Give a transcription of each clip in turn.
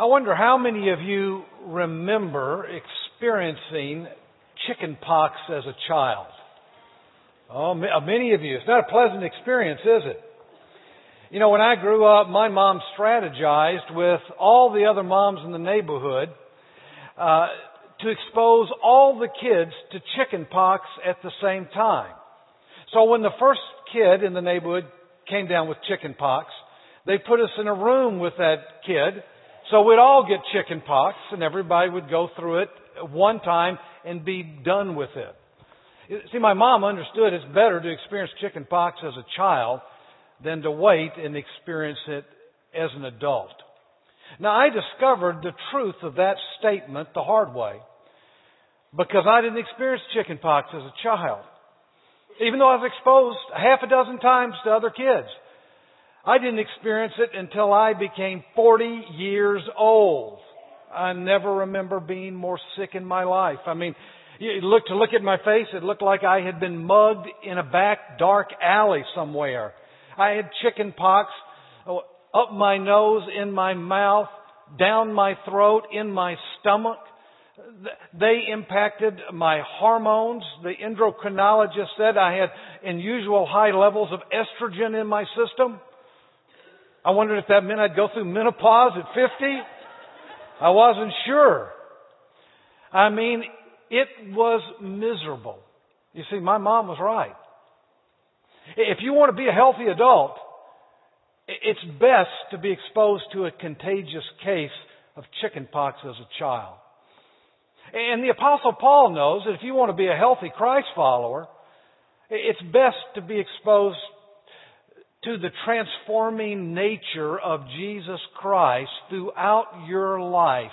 I wonder how many of you remember experiencing chicken pox as a child? Oh, uh, many of you. It's not a pleasant experience, is it? You know, when I grew up, my mom strategized with all the other moms in the neighborhood uh, to expose all the kids to chicken pox at the same time. So when the first kid in the neighborhood came down with chicken pox, they put us in a room with that kid so we'd all get chicken pox and everybody would go through it one time and be done with it. See, my mom understood it's better to experience chicken pox as a child than to wait and experience it as an adult. Now, I discovered the truth of that statement the hard way because I didn't experience chicken pox as a child. Even though I was exposed half a dozen times to other kids. I didn't experience it until I became 40 years old. I never remember being more sick in my life. I mean, you look to look at my face, it looked like I had been mugged in a back dark alley somewhere. I had chicken pox oh, up my nose, in my mouth, down my throat, in my stomach. They impacted my hormones. The endocrinologist said I had unusual high levels of estrogen in my system. I wondered if that meant I'd go through menopause at 50. I wasn't sure. I mean, it was miserable. You see, my mom was right. If you want to be a healthy adult, it's best to be exposed to a contagious case of chickenpox as a child. And the apostle Paul knows that if you want to be a healthy Christ follower, it's best to be exposed to the transforming nature of Jesus Christ throughout your life,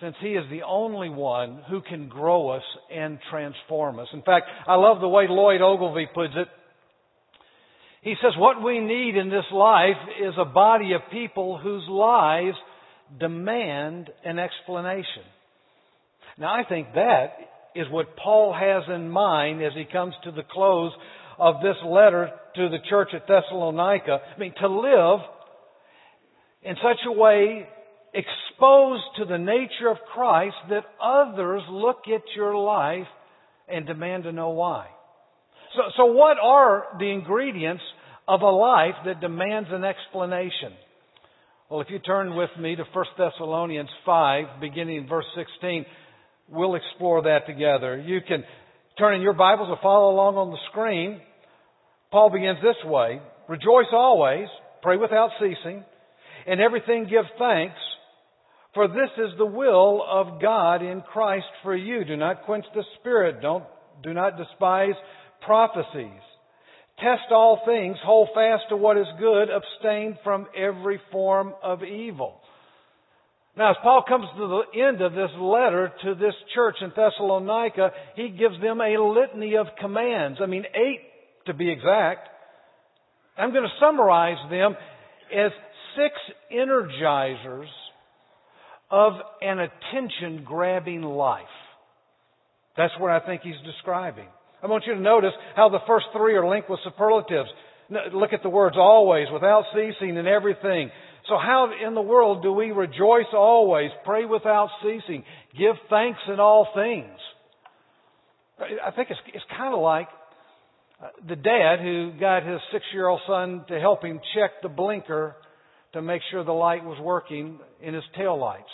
since He is the only one who can grow us and transform us. In fact, I love the way Lloyd Ogilvie puts it. He says, What we need in this life is a body of people whose lives demand an explanation. Now, I think that is what Paul has in mind as he comes to the close of this letter to the church at Thessalonica. I mean, to live in such a way exposed to the nature of Christ that others look at your life and demand to know why. So, so what are the ingredients of a life that demands an explanation? Well, if you turn with me to 1 Thessalonians 5, beginning in verse 16, we'll explore that together. You can turn in your Bibles or follow along on the screen. Paul begins this way Rejoice always, pray without ceasing, and everything give thanks, for this is the will of God in Christ for you. Do not quench the Spirit. Don't, do not despise prophecies. Test all things, hold fast to what is good, abstain from every form of evil. Now, as Paul comes to the end of this letter to this church in Thessalonica, he gives them a litany of commands. I mean, eight to be exact. I'm going to summarize them as six energizers of an attention grabbing life. That's what I think he's describing. I want you to notice how the first three are linked with superlatives. Look at the words always, without ceasing, and everything. So how in the world do we rejoice always, pray without ceasing, give thanks in all things? I think it's, it's kind of like uh, the dad who got his six year old son to help him check the blinker to make sure the light was working in his tail lights.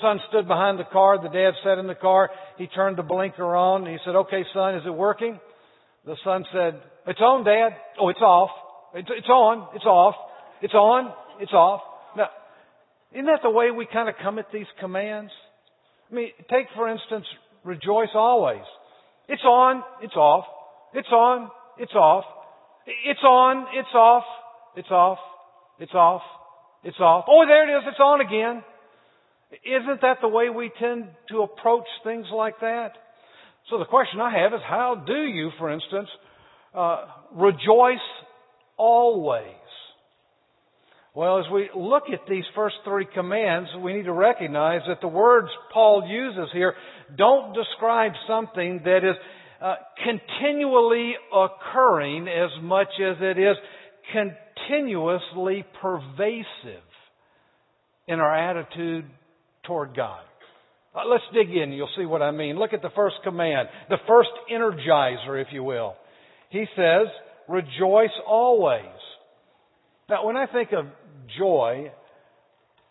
Son stood behind the car. The dad sat in the car. He turned the blinker on. He said, okay, son, is it working? The son said, it's on, dad. Oh, it's off. It's, it's on. It's off. It's on. It's off. Now, isn't that the way we kind of come at these commands? I mean, take for instance, rejoice always. It's on. It's off. It's on. It's off. It's on. It's off. It's off. It's off. It's off. Oh, there it is. It's on again. Isn't that the way we tend to approach things like that? So the question I have is how do you, for instance, uh, rejoice always? Well, as we look at these first three commands, we need to recognize that the words Paul uses here don't describe something that is uh, continually occurring as much as it is continuously pervasive in our attitude toward God. Uh, let's dig in. You'll see what I mean. Look at the first command, the first energizer, if you will. He says, rejoice always. Now, when I think of joy,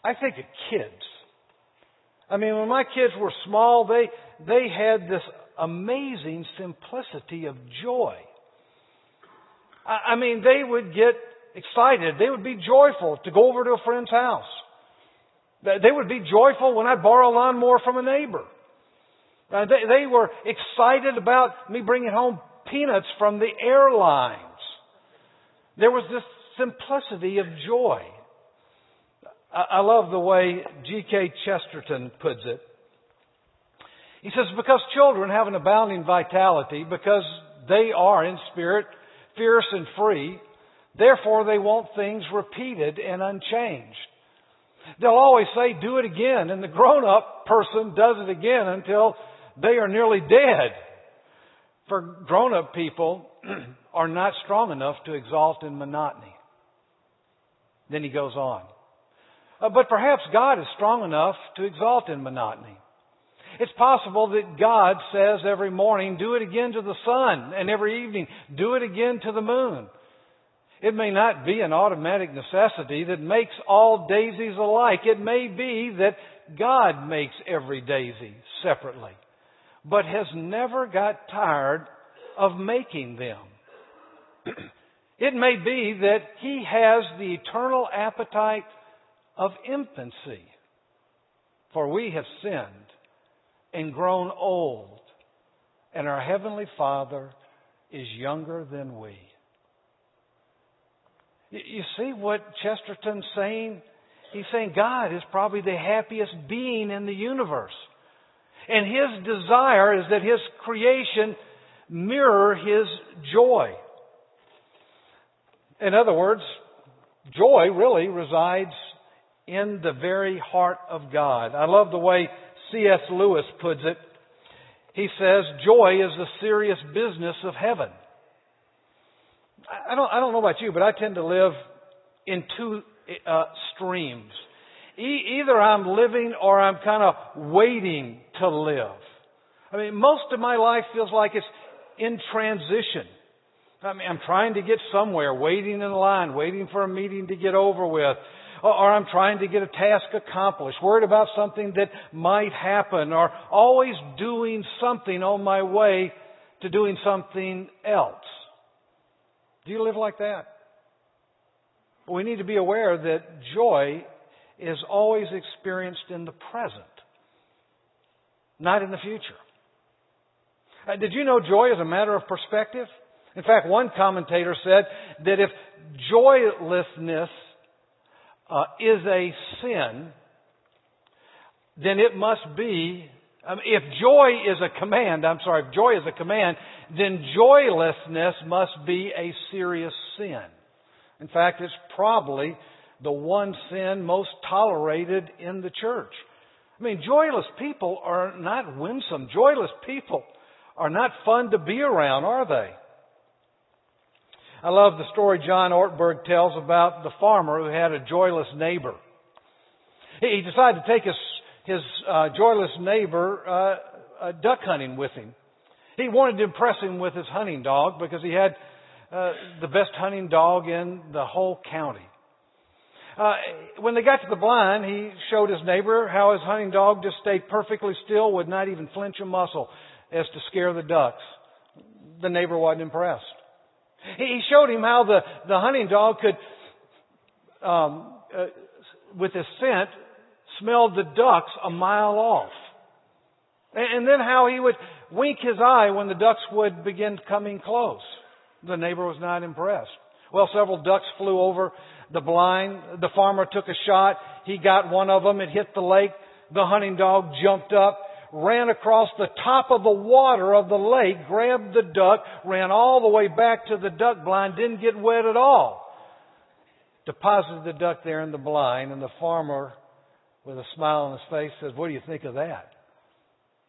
I think of kids. I mean, when my kids were small, they, they had this amazing simplicity of joy. I, mean, they would get excited. They would be joyful to go over to a friend's house. They would be joyful when I borrow a lawnmower from a neighbor. Uh, they, were excited about me bringing home peanuts from the airlines. There was this simplicity of joy. I love the way G.K. Chesterton puts it. He says, because children have an abounding vitality, because they are in spirit fierce and free, therefore they want things repeated and unchanged. They'll always say, do it again. And the grown up person does it again until they are nearly dead. For grown up people are not strong enough to exalt in monotony. Then he goes on. Uh, but perhaps God is strong enough to exalt in monotony. It's possible that God says every morning, do it again to the sun, and every evening, do it again to the moon. It may not be an automatic necessity that makes all daisies alike. It may be that God makes every daisy separately, but has never got tired of making them. it may be that He has the eternal appetite of infancy, for we have sinned and grown old, and our Heavenly Father is younger than we. You see what Chesterton's saying? He's saying God is probably the happiest being in the universe. And his desire is that his creation mirror his joy. In other words, joy really resides in the very heart of God. I love the way C.S. Lewis puts it. He says, joy is the serious business of heaven. I don't, I don't know about you, but I tend to live in two uh, streams. E- either I'm living or I'm kind of waiting to live. I mean, most of my life feels like it's in transition. I mean, I'm trying to get somewhere, waiting in line, waiting for a meeting to get over with, or, I'm trying to get a task accomplished, worried about something that might happen, or always doing something on my way to doing something else. Do you live like that? We need to be aware that joy is always experienced in the present, not in the future. Uh, did you know joy is a matter of perspective? In fact, one commentator said that if joylessness uh, is a sin, then it must be um, if joy is a command, I'm sorry, if joy is a command, then joylessness must be a serious sin. In fact, it's probably the one sin most tolerated in the church. I mean, joyless people are not winsome. Joyless people are not fun to be around, are they? I love the story John Ortberg tells about the farmer who had a joyless neighbor. He decided to take his his uh, joyless neighbor uh, uh, duck hunting with him. He wanted to impress him with his hunting dog because he had uh, the best hunting dog in the whole county. Uh, when they got to the blind, he showed his neighbor how his hunting dog just stayed perfectly still, would not even flinch a muscle as to scare the ducks. The neighbor wasn't impressed. He showed him how the, the hunting dog could, um, uh, with his scent, smell the ducks a mile off. And then how he would wink his eye when the ducks would begin coming close. The neighbor was not impressed. Well, several ducks flew over the blind. The farmer took a shot. He got one of them. It hit the lake. The hunting dog jumped up, ran across the top of the water of the lake, grabbed the duck, ran all the way back to the duck blind, didn't get wet at all. Deposited the duck there in the blind, and the farmer with a smile on his face, says, What do you think of that?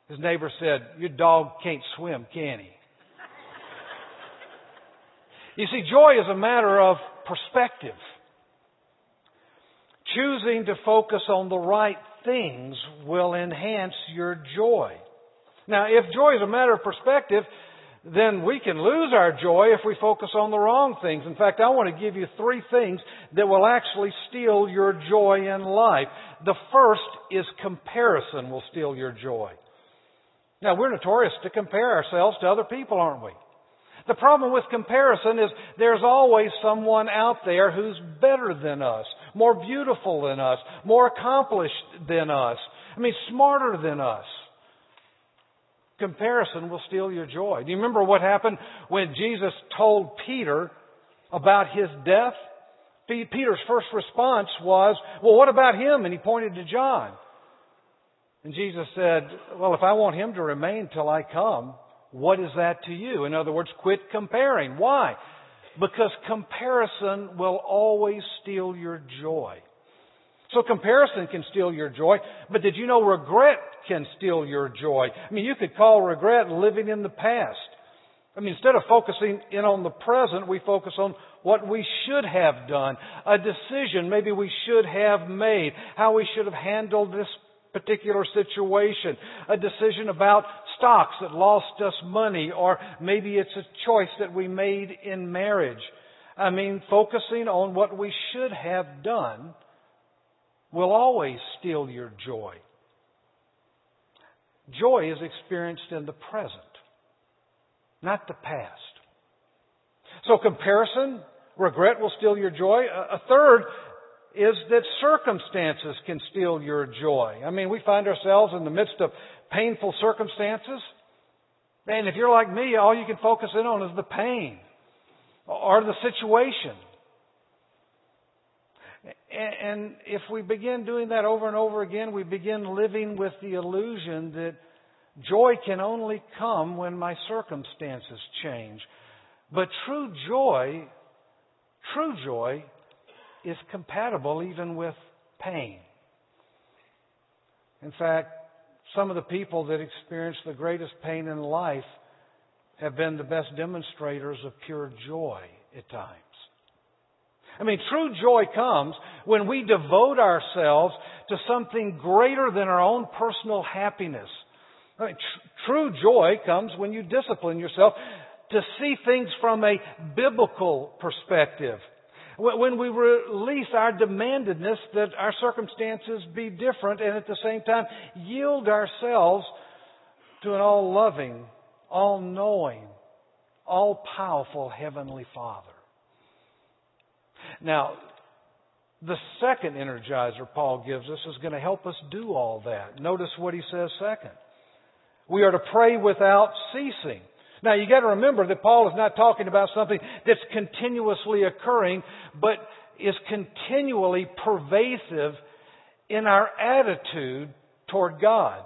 His neighbor said, Your dog can't swim, can he? you see, joy is a matter of perspective. Choosing to focus on the right things will enhance your joy. Now, if joy is a matter of perspective, then we can lose our joy if we focus on the wrong things. In fact, I want to give you three things that will actually steal your joy in life. The first is comparison will steal your joy. Now, we're notorious to compare ourselves to other people, aren't we? The problem with comparison is there's always someone out there who's better than us, more beautiful than us, more accomplished than us, I mean, smarter than us. Comparison will steal your joy. Do you remember what happened when Jesus told Peter about his death? Peter's first response was, Well, what about him? And he pointed to John. And Jesus said, Well, if I want him to remain till I come, what is that to you? In other words, quit comparing. Why? Because comparison will always steal your joy. So comparison can steal your joy, but did you know regret can steal your joy? I mean, you could call regret living in the past. I mean, instead of focusing in on the present, we focus on what we should have done, a decision maybe we should have made, how we should have handled this particular situation, a decision about stocks that lost us money, or maybe it's a choice that we made in marriage. I mean, focusing on what we should have done will always steal your joy. Joy is experienced in the present, not the past. So comparison, regret will steal your joy. A third is that circumstances can steal your joy. I mean, we find ourselves in the midst of painful circumstances. And if you're like me, all you can focus in on is the pain or the situation. And if we begin doing that over and over again, we begin living with the illusion that joy can only come when my circumstances change. But true joy, true joy, is compatible even with pain. In fact, some of the people that experience the greatest pain in life have been the best demonstrators of pure joy at times. I mean, true joy comes when we devote ourselves to something greater than our own personal happiness. I mean, tr- true joy comes when you discipline yourself to see things from a biblical perspective. When we release our demandedness that our circumstances be different and at the same time yield ourselves to an all loving, all knowing, all powerful Heavenly Father. Now, the second energizer Paul gives us is going to help us do all that. Notice what he says second. We are to pray without ceasing. Now you got to remember that Paul is not talking about something that's continuously occurring, but is continually pervasive in our attitude toward God.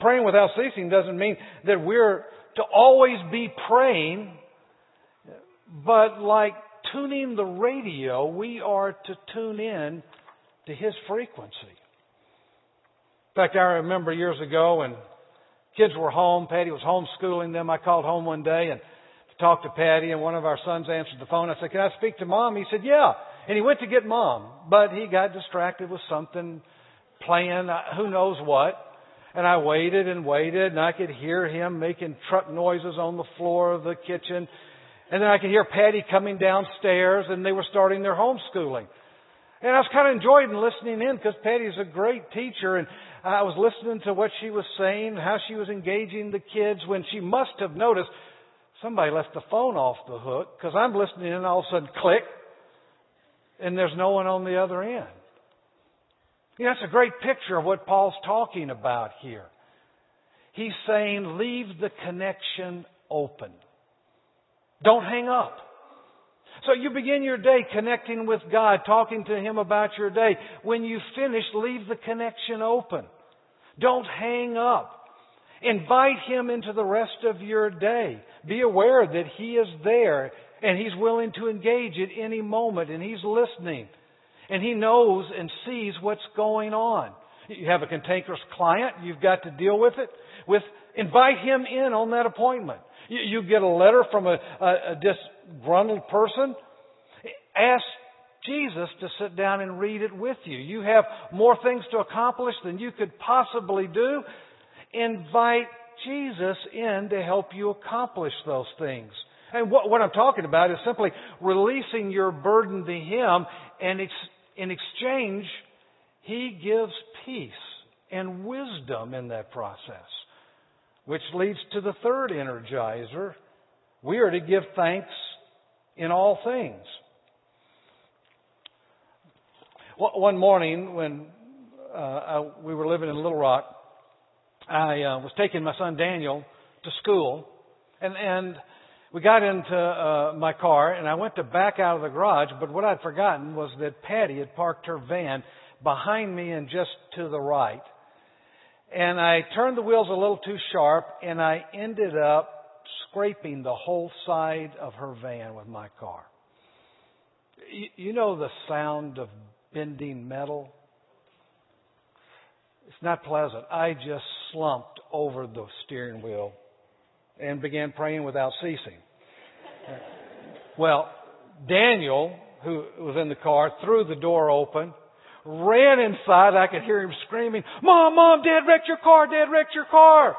Praying without ceasing doesn't mean that we're to always be praying, but like tuning the radio, we are to tune in to His frequency. In fact, I remember years ago when kids were home, Patty was homeschooling them. I called home one day and talked to Patty, and one of our sons answered the phone. I said, Can I speak to mom? He said, Yeah. And he went to get mom, but he got distracted with something, playing, uh, who knows what. And I waited and waited, and I could hear him making truck noises on the floor of the kitchen. And then I could hear Patty coming downstairs and they were starting their homeschooling. And I was kind of enjoying listening in because Patty's a great teacher and I was listening to what she was saying, how she was engaging the kids when she must have noticed somebody left the phone off the hook because I'm listening and all of a sudden click and there's no one on the other end. That's a great picture of what Paul's talking about here. He's saying leave the connection open. Don't hang up. So you begin your day connecting with God, talking to Him about your day. When you finish, leave the connection open. Don't hang up. Invite Him into the rest of your day. Be aware that He is there and He's willing to engage at any moment and He's listening. And He knows and sees what's going on. You have a cantankerous client, you've got to deal with it. With invite Him in on that appointment. You, you get a letter from a, a, a disgruntled person. Ask Jesus to sit down and read it with you. You have more things to accomplish than you could possibly do. Invite Jesus in to help you accomplish those things. And what, what I'm talking about is simply releasing your burden to Him, and ex, in exchange, He gives peace and wisdom in that process. Which leads to the third energizer. We are to give thanks in all things. One morning when uh, we were living in Little Rock, I uh, was taking my son Daniel to school, and, and we got into uh, my car, and I went to back out of the garage, but what I'd forgotten was that Patty had parked her van behind me and just to the right. And I turned the wheels a little too sharp, and I ended up scraping the whole side of her van with my car. You know the sound of bending metal? It's not pleasant. I just slumped over the steering wheel and began praying without ceasing. Well, Daniel, who was in the car, threw the door open ran inside. I could hear him screaming, Mom, Mom, Dad wrecked your car, Dad wrecked your car.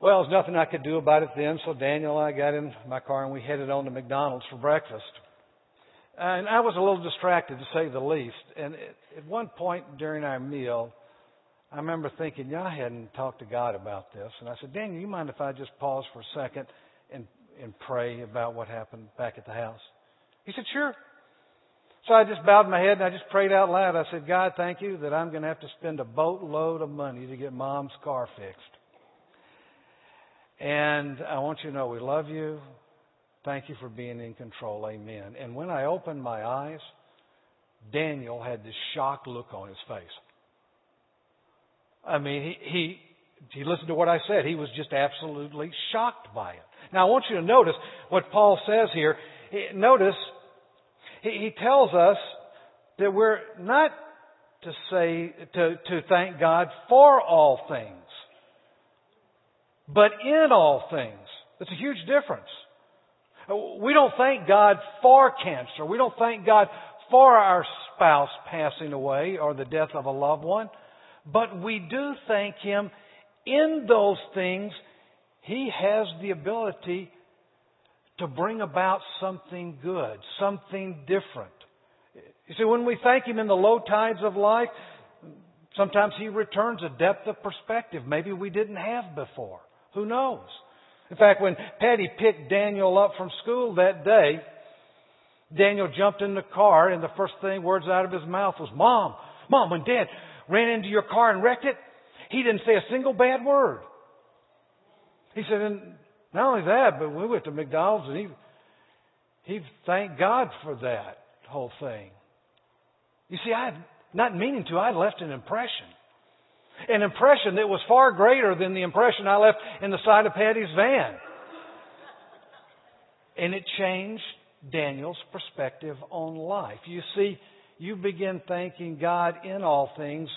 Well, there's nothing I could do about it then, so Daniel and I got in my car and we headed on to McDonald's for breakfast. And I was a little distracted to say the least. And at one point during our meal, I remember thinking, yeah, I hadn't talked to God about this. And I said, Daniel, you mind if I just pause for a second and, and pray about what happened back at the house? He said, sure. So I just bowed my head and I just prayed out loud. I said, God, thank you that I'm going to have to spend a boatload of money to get mom's car fixed. And I want you to know we love you. Thank you for being in control. Amen. And when I opened my eyes, Daniel had this shocked look on his face. I mean, he, he, he listened to what I said. He was just absolutely shocked by it. Now I want you to notice what Paul says here. Notice he, tells us that we're not to say, to, to thank God for all things, but in all things. It's a huge difference. We don't thank God for cancer. We don't thank God for our spouse passing away or the death of a loved one. But we do thank Him in those things. He has the ability to bring about something good, something different. You see, when we thank Him in the low tides of life, sometimes He returns a depth of perspective maybe we didn't have before. Who knows? In fact, when Patty picked Daniel up from school that day, Daniel jumped in the car and the first thing, words out of his mouth was, Mom, Mom, when Dad ran into your car and wrecked it, he didn't say a single bad word. He said, and not only that, but we went to McDonald's and he he thanked God for that whole thing. You see, I had, not meaning to, I left an impression. An impression that was far greater than the impression I left in the side of Patty's van. And it changed Daniel's perspective on life. You see, you begin thanking God in all things,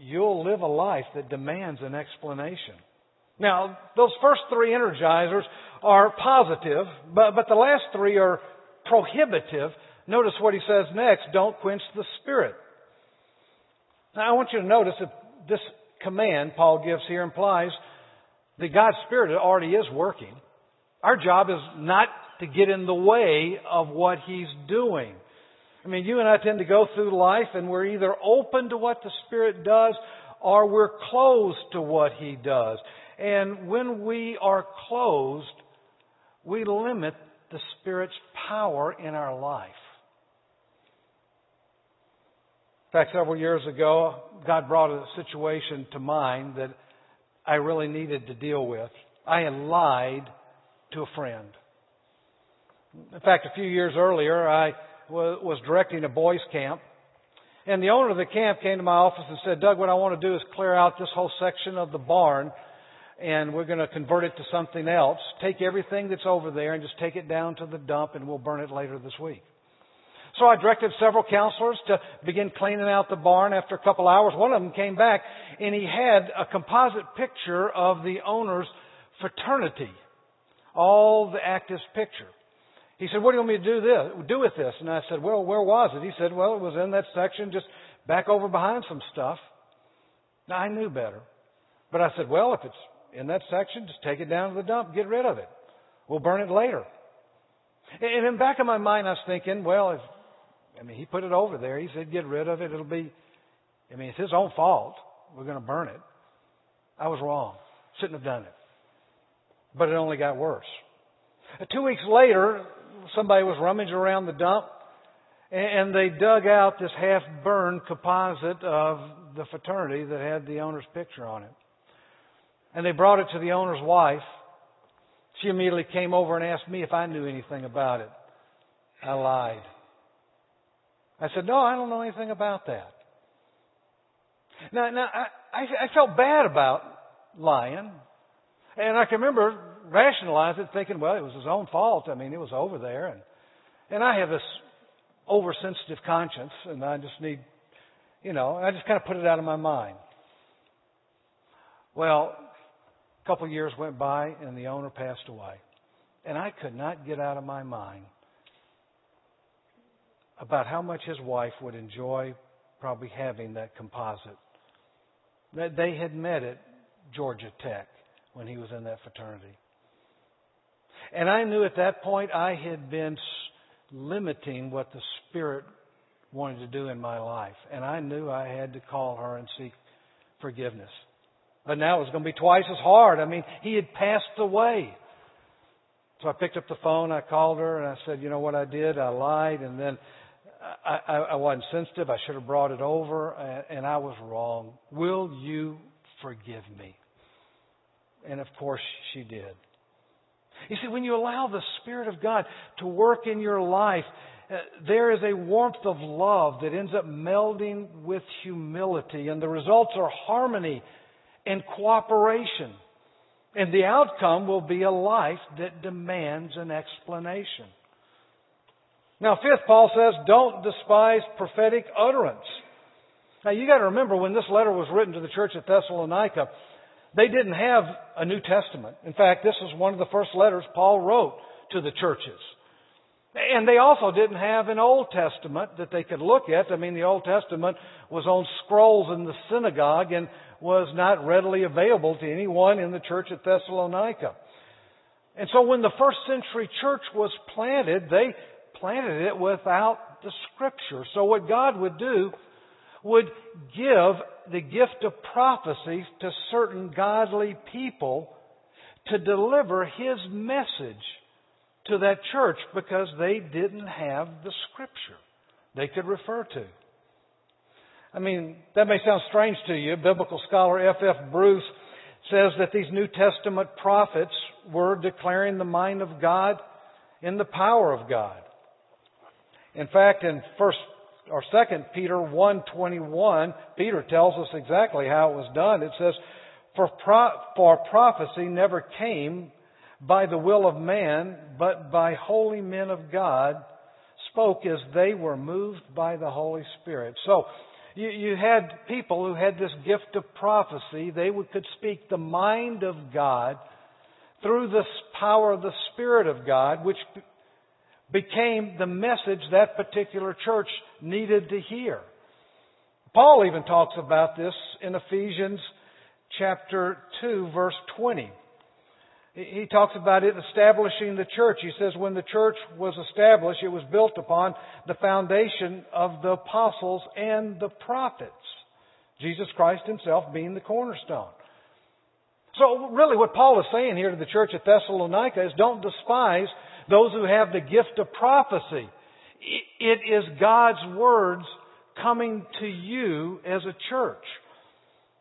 you'll live a life that demands an explanation. Now, those first three energizers are positive, but, but the last three are prohibitive. Notice what he says next don't quench the Spirit. Now, I want you to notice that this command Paul gives here implies that God's Spirit already is working. Our job is not to get in the way of what He's doing. I mean, you and I tend to go through life and we're either open to what the Spirit does or we're closed to what He does. And when we are closed, we limit the Spirit's power in our life. In fact, several years ago, God brought a situation to mind that I really needed to deal with. I had lied to a friend. In fact, a few years earlier, I was directing a boys' camp. And the owner of the camp came to my office and said, Doug, what I want to do is clear out this whole section of the barn and we're going to convert it to something else. Take everything that's over there and just take it down to the dump and we'll burn it later this week. So I directed several counselors to begin cleaning out the barn after a couple hours. One of them came back and he had a composite picture of the owner's fraternity. All the active picture. He said, what do you want me to do this, do with this? And I said, well, where was it? He said, well, it was in that section, just back over behind some stuff. Now, I knew better. But I said, well, if it's in that section, just take it down to the dump, get rid of it. We'll burn it later. And in back of my mind, I was thinking, well, if, I mean, he put it over there. He said, get rid of it. It'll be, I mean, it's his own fault. We're going to burn it. I was wrong. Shouldn't have done it. But it only got worse. Uh, two weeks later, somebody was rummaging around the dump and they dug out this half burned composite of the fraternity that had the owner's picture on it. And they brought it to the owner's wife. She immediately came over and asked me if I knew anything about it. I lied. I said, no, I don't know anything about that. Now, now I, I felt bad about lying. And I can remember rationalizing it thinking, well, it was his own fault. I mean, it was over there. And, and I have this oversensitive conscience and I just need, you know, I just kind of put it out of my mind. Well, a couple of years went by and the owner passed away. And I could not get out of my mind about how much his wife would enjoy probably having that composite. That they had met at Georgia Tech when he was in that fraternity. And I knew at that point I had been limiting what the Spirit wanted to do in my life. And I knew I had to call her and seek forgiveness. But now it was going to be twice as hard. I mean, he had passed away. So I picked up the phone, I called her, and I said, you know what I did? I lied, and then I, I, I wasn't sensitive. I should have brought it over, and, and I was wrong. Will you forgive me? And of course she did. You see, when you allow the Spirit of God to work in your life, uh, there is a warmth of love that ends up melding with humility, and the results are harmony and cooperation. And the outcome will be a life that demands an explanation. Now, fifth, Paul says, don't despise prophetic utterance. Now, you got to remember when this letter was written to the church at Thessalonica, they didn't have a New Testament. In fact, this is one of the first letters Paul wrote to the churches. And they also didn't have an Old Testament that they could look at. I mean, the Old Testament was on scrolls in the synagogue and was not readily available to anyone in the church at Thessalonica. And so when the first century church was planted, they planted it without the scripture. So what God would do would give the gift of prophecy to certain godly people to deliver his message to that church because they didn't have the scripture they could refer to. I mean, that may sound strange to you. Biblical scholar F. F. Bruce says that these New Testament prophets were declaring the mind of God in the power of God. In fact, in first or second Peter 1:21, Peter tells us exactly how it was done. It says, "For pro- for prophecy never came by the will of man, but by holy men of God spoke as they were moved by the Holy Spirit." So, you, you had people who had this gift of prophecy. They would, could speak the mind of God through the power of the Spirit of God, which became the message that particular church needed to hear. Paul even talks about this in Ephesians chapter 2 verse 20. He talks about it establishing the church. He says when the church was established, it was built upon the foundation of the apostles and the prophets. Jesus Christ himself being the cornerstone. So really what Paul is saying here to the church at Thessalonica is don't despise those who have the gift of prophecy. It is God's words coming to you as a church.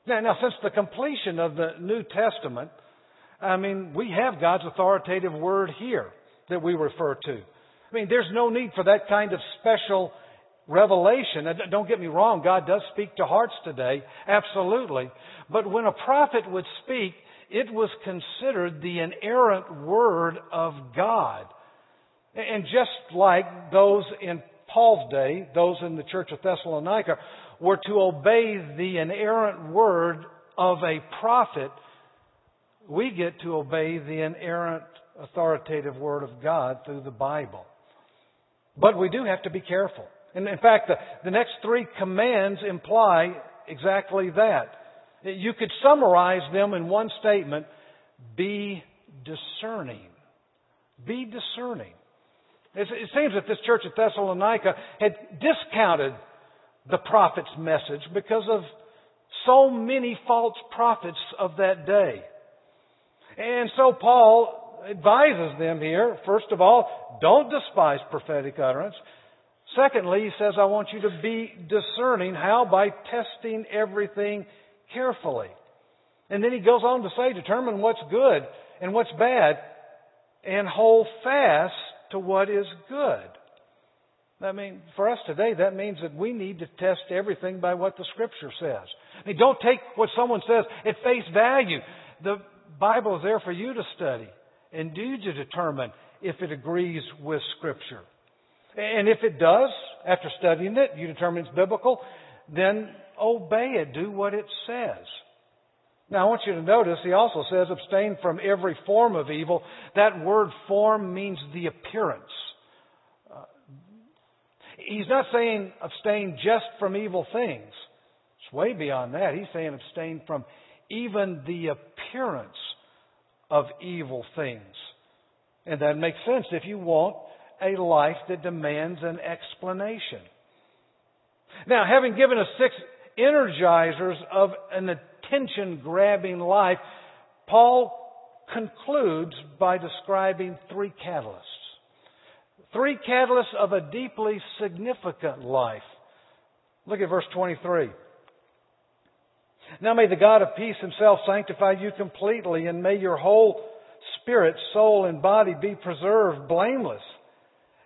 Now, now, since the completion of the New Testament, I mean, we have God's authoritative word here that we refer to. I mean, there's no need for that kind of special revelation. Don't get me wrong, God does speak to hearts today, absolutely. But when a prophet would speak, it was considered the inerrant word of God. And just like those in Paul's day, those in the church of Thessalonica, were to obey the inerrant word of a prophet, we get to obey the inerrant authoritative Word of God through the Bible. But we do have to be careful. And in fact, the, the next three commands imply exactly that. You could summarize them in one statement be discerning. Be discerning. It seems that this church at Thessalonica had discounted the prophet's message because of so many false prophets of that day. And so Paul advises them here, first of all, don't despise prophetic utterance. Secondly, he says, I want you to be discerning. How? By testing everything carefully. And then he goes on to say, determine what's good and what's bad and hold fast to what is good. I mean, for us today, that means that we need to test everything by what the Scripture says. I mean, don't take what someone says at face value. The Bible is there for you to study and do to determine if it agrees with Scripture. And if it does, after studying it, you determine it's biblical, then obey it. Do what it says. Now I want you to notice he also says abstain from every form of evil. That word form means the appearance. Uh, he's not saying abstain just from evil things. It's way beyond that. He's saying abstain from even the appearance of evil things. And that makes sense if you want a life that demands an explanation. Now, having given us six energizers of an attention grabbing life, Paul concludes by describing three catalysts. Three catalysts of a deeply significant life. Look at verse 23. Now may the God of peace himself sanctify you completely, and may your whole spirit, soul, and body be preserved blameless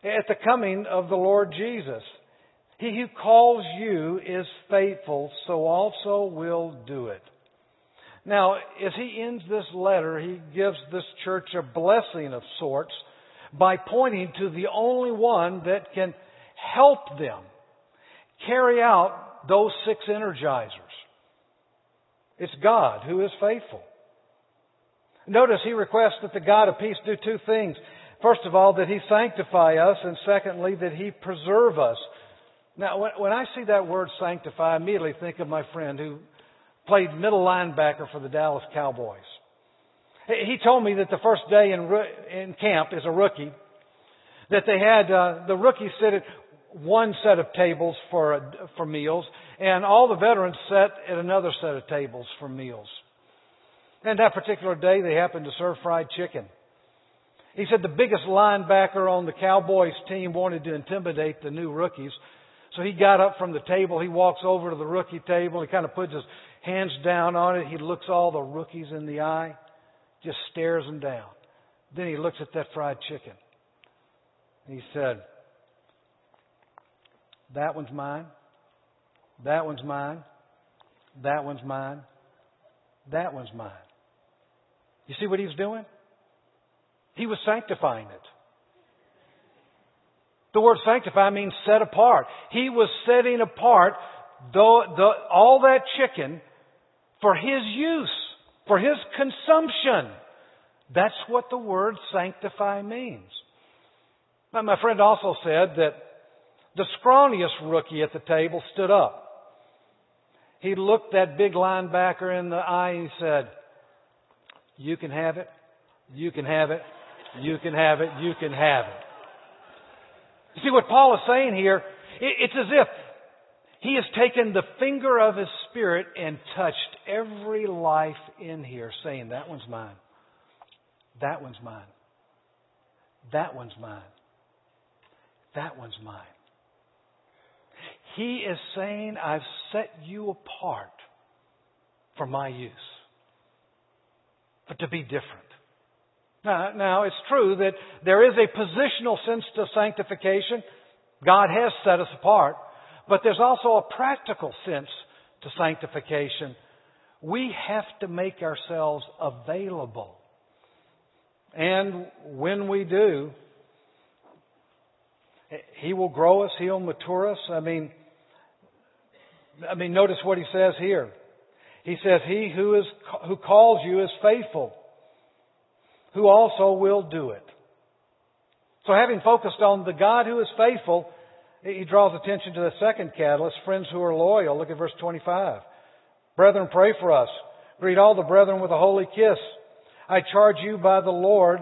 at the coming of the Lord Jesus. He who calls you is faithful, so also will do it. Now, as he ends this letter, he gives this church a blessing of sorts by pointing to the only one that can help them carry out those six energizers. It's God who is faithful. Notice he requests that the God of peace do two things. First of all, that he sanctify us, and secondly, that he preserve us. Now, when I see that word sanctify, I immediately think of my friend who played middle linebacker for the Dallas Cowboys. He told me that the first day in, camp as a rookie, that they had uh, the rookies sit at one set of tables for for meals, and all the veterans sat at another set of tables for meals. And that particular day, they happened to serve fried chicken. He said the biggest linebacker on the Cowboys team wanted to intimidate the new rookies. So he got up from the table. He walks over to the rookie table. He kind of puts his hands down on it. He looks all the rookies in the eye, just stares them down. Then he looks at that fried chicken. He said, That one's mine. That one's mine. That one's mine. That one's mine. You see what he's doing? He was sanctifying it. The word sanctify means set apart. He was setting apart the, the, all that chicken for his use, for his consumption. That's what the word sanctify means. Now, my friend also said that the scrawniest rookie at the table stood up. He looked that big linebacker in the eye and said, You can have it. You can have it. You can have it. You can have it. You see what Paul is saying here? It's as if he has taken the finger of his spirit and touched every life in here, saying, That one's mine. That one's mine. That one's mine. That one's mine. He is saying, I've set you apart for my use, but to be different. Now, now, it's true that there is a positional sense to sanctification. God has set us apart. But there's also a practical sense to sanctification. We have to make ourselves available. And when we do, He will grow us, He'll mature us. I mean, I mean, notice what He says here. He says, He who is, who calls you is faithful who also will do it. So having focused on the God who is faithful, he draws attention to the second catalyst, friends who are loyal. Look at verse 25. Brethren, pray for us. Greet all the brethren with a holy kiss. I charge you by the Lord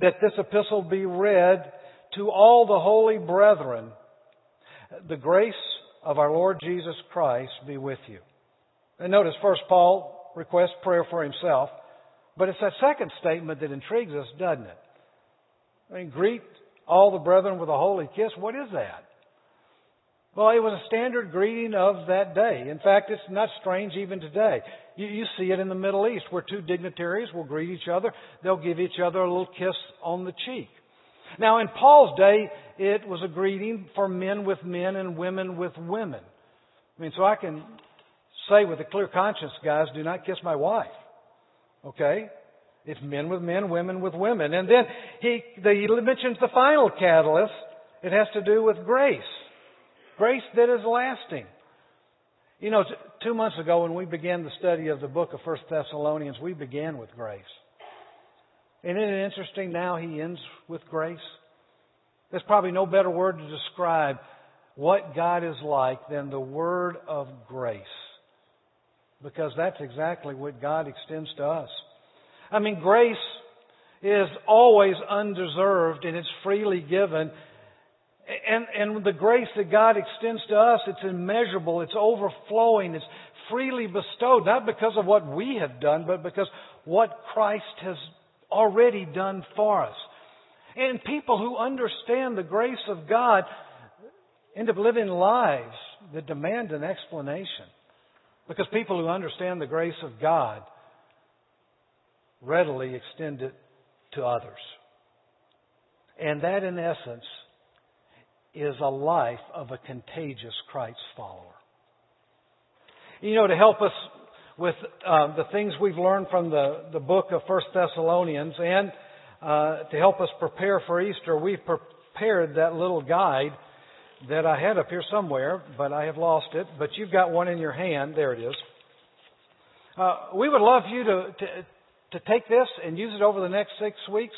that this epistle be read to all the holy brethren. The grace of our Lord Jesus Christ be with you. And notice first Paul requests prayer for himself, but it's that second statement that intrigues us, doesn't it? I mean, greet all the brethren with a holy kiss. What is that? Well, it was a standard greeting of that day. In fact, it's not strange even today. You, you, see it in the Middle East where two dignitaries will greet each other. They'll give each other a little kiss on the cheek. Now, in Paul's day, it was a greeting for men with men and women with women. I mean, so I can say with a clear conscience, guys, do not kiss my wife. Okay? It's men with men, women with women. And then he, the, he mentions the final catalyst. It has to do with grace. Grace that is lasting. You know, two months ago when we began the study of the book of First Thessalonians, we began with grace. Isn't it interesting now he ends with grace? There's probably no better word to describe what God is like than the word of grace. Because that's exactly what God extends to us. I mean, grace is always undeserved and it's freely given. And, and the grace that God extends to us, it's immeasurable, it's overflowing, it's freely bestowed, not because of what we have done, but because what Christ has already done for us. And people who understand the grace of God end up living lives that demand an explanation. Because people who understand the grace of God readily extend it to others. And that, in essence, is a life of a contagious Christ follower. You know, to help us with uh, the things we've learned from the, the book of First Thessalonians and uh, to help us prepare for Easter, we've prepared that little guide that I had up here somewhere, but I have lost it. But you've got one in your hand. There it is. Uh, we would love you to, to, to take this and use it over the next six weeks.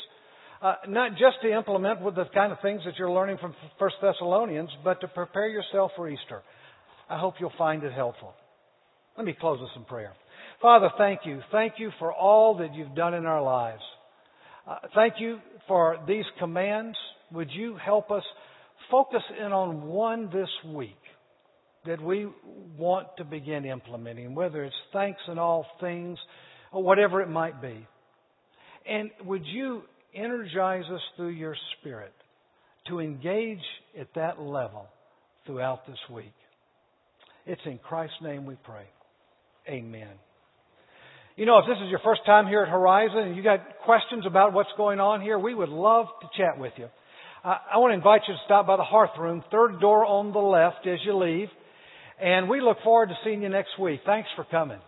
Uh, not just to implement with the kind of things that you're learning from First Thessalonians, but to prepare yourself for Easter. I hope you'll find it helpful. Let me close with some prayer. Father, thank you. Thank you for all that you've done in our lives. Uh, thank you for these commands. Would you help us focus in on one this week that we want to begin implementing, whether it's thanks in all things or whatever it might be. And would you energize us through your Spirit to engage at that level throughout this week? It's in Christ's name we pray. Amen. You know, if this is your first time here at Horizon and you got questions about what's going on here, we would love to chat with you. Uh, I want to invite you to stop by the Hearth Room, third door on the left as you leave. And we look forward to seeing you next week. Thanks for coming.